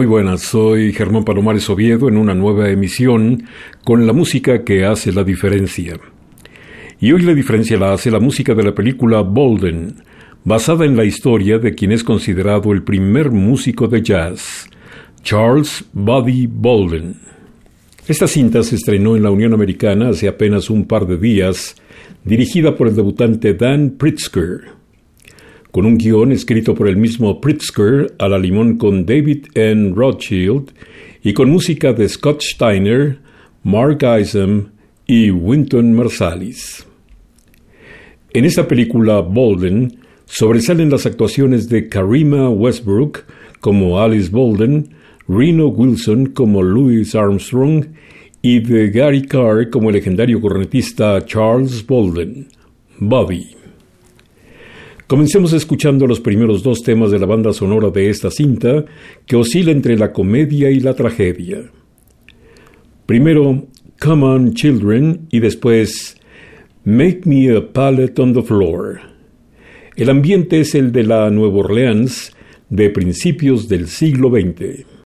Muy buenas, soy Germán Palomares Oviedo en una nueva emisión con la música que hace la diferencia. Y hoy la diferencia la hace la música de la película Bolden, basada en la historia de quien es considerado el primer músico de jazz, Charles Buddy Bolden. Esta cinta se estrenó en la Unión Americana hace apenas un par de días, dirigida por el debutante Dan Pritzker con un guion escrito por el mismo Pritzker a la limón con David N. Rothschild y con música de Scott Steiner, Mark Isom y Winton Marsalis. En esta película, Bolden, sobresalen las actuaciones de Karima Westbrook como Alice Bolden, Reno Wilson como Louis Armstrong y de Gary Carr como el legendario cornetista Charles Bolden, Bobby. Comencemos escuchando los primeros dos temas de la banda sonora de esta cinta, que oscila entre la comedia y la tragedia. Primero, Come on Children y después Make Me a Pallet on the Floor. El ambiente es el de la Nueva Orleans de principios del siglo XX.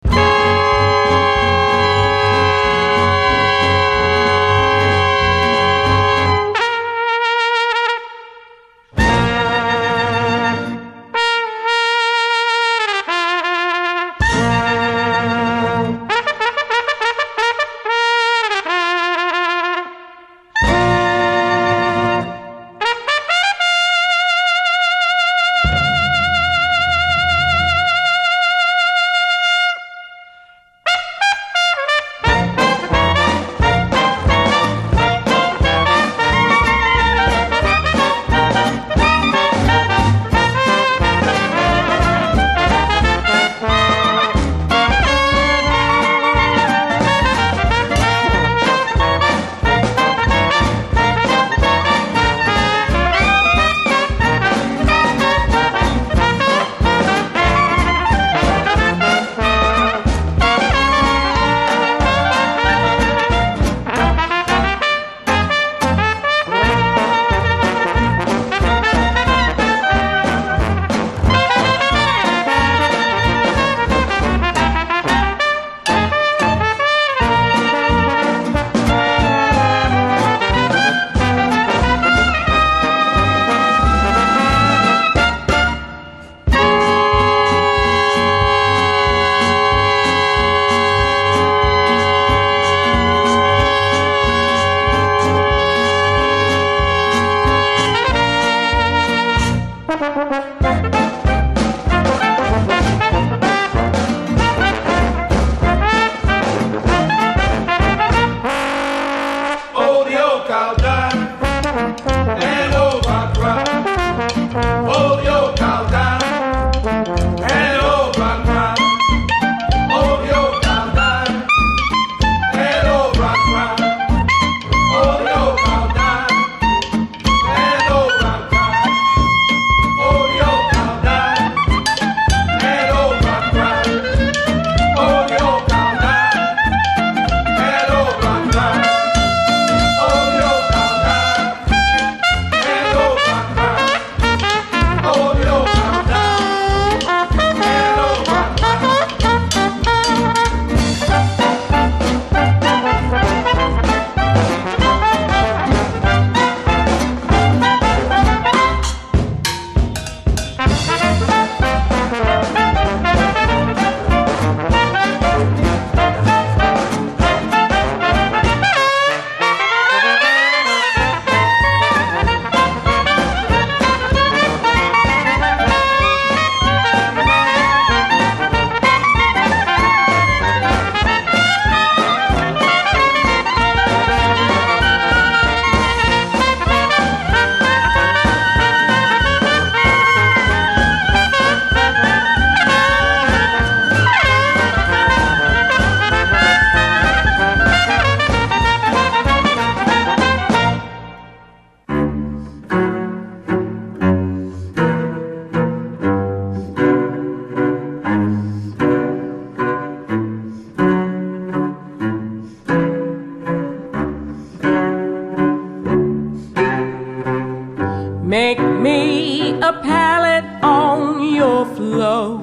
Make me a pallet on your floor.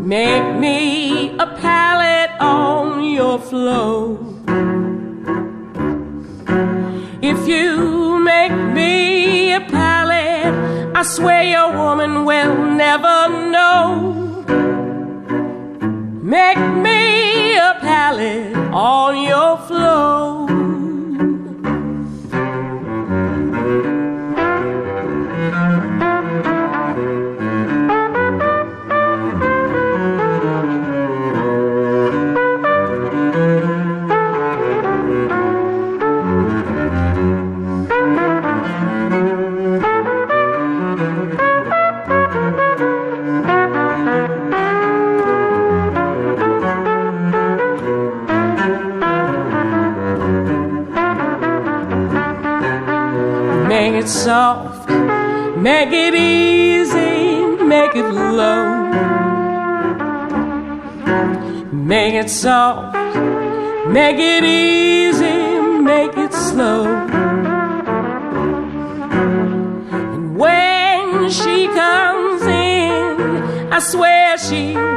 Make me a pallet on your floor. If you make me a pallet, I swear your woman will never know. Make me a pallet on your floor. Make it soft, make it easy, make it low. Make it soft, make it easy,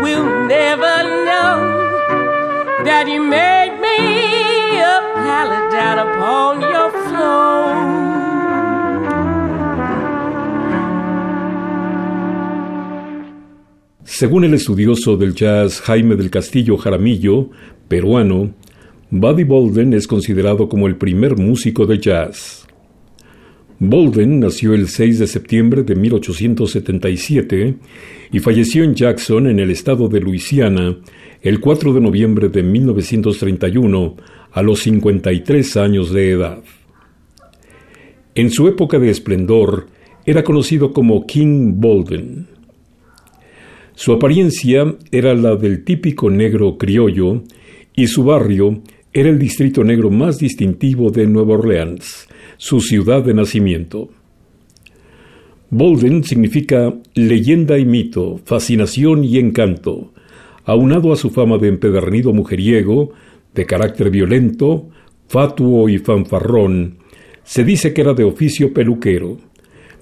will never know that you made me a upon your floor. Según el estudioso del jazz Jaime del Castillo Jaramillo, peruano, Buddy Bolden es considerado como el primer músico de jazz. Bolden nació el 6 de septiembre de 1877 y falleció en Jackson, en el estado de Luisiana, el 4 de noviembre de 1931, a los 53 años de edad. En su época de esplendor, era conocido como King Bolden. Su apariencia era la del típico negro criollo y su barrio era el distrito negro más distintivo de Nueva Orleans, su ciudad de nacimiento. Bolden significa leyenda y mito, fascinación y encanto, aunado a su fama de empedernido mujeriego, de carácter violento, fatuo y fanfarrón, se dice que era de oficio peluquero,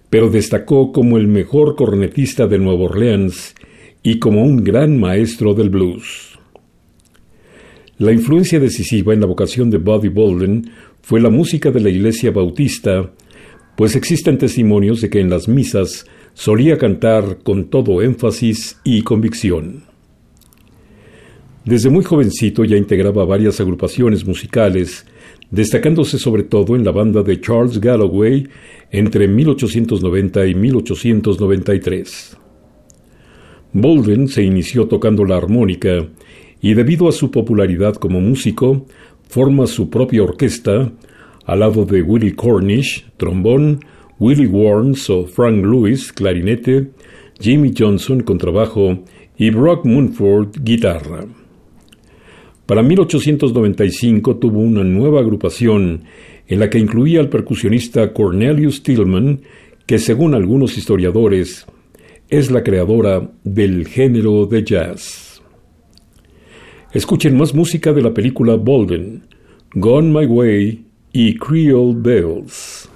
pero destacó como el mejor cornetista de Nueva Orleans y como un gran maestro del blues. La influencia decisiva en la vocación de Buddy Bolden fue la música de la iglesia bautista, pues existen testimonios de que en las misas solía cantar con todo énfasis y convicción. Desde muy jovencito ya integraba varias agrupaciones musicales, destacándose sobre todo en la banda de Charles Galloway entre 1890 y 1893. Bolden se inició tocando la armónica y debido a su popularidad como músico, forma su propia orquesta al lado de Willie Cornish, trombón, Willie Warnes o Frank Lewis, clarinete, Jimmy Johnson, contrabajo y Brock Munford, guitarra. Para 1895 tuvo una nueva agrupación en la que incluía al percusionista Cornelius Tillman, que según algunos historiadores es la creadora del género de jazz. Escuchen más música de la película Bolden, Gone My Way y Creole Bells.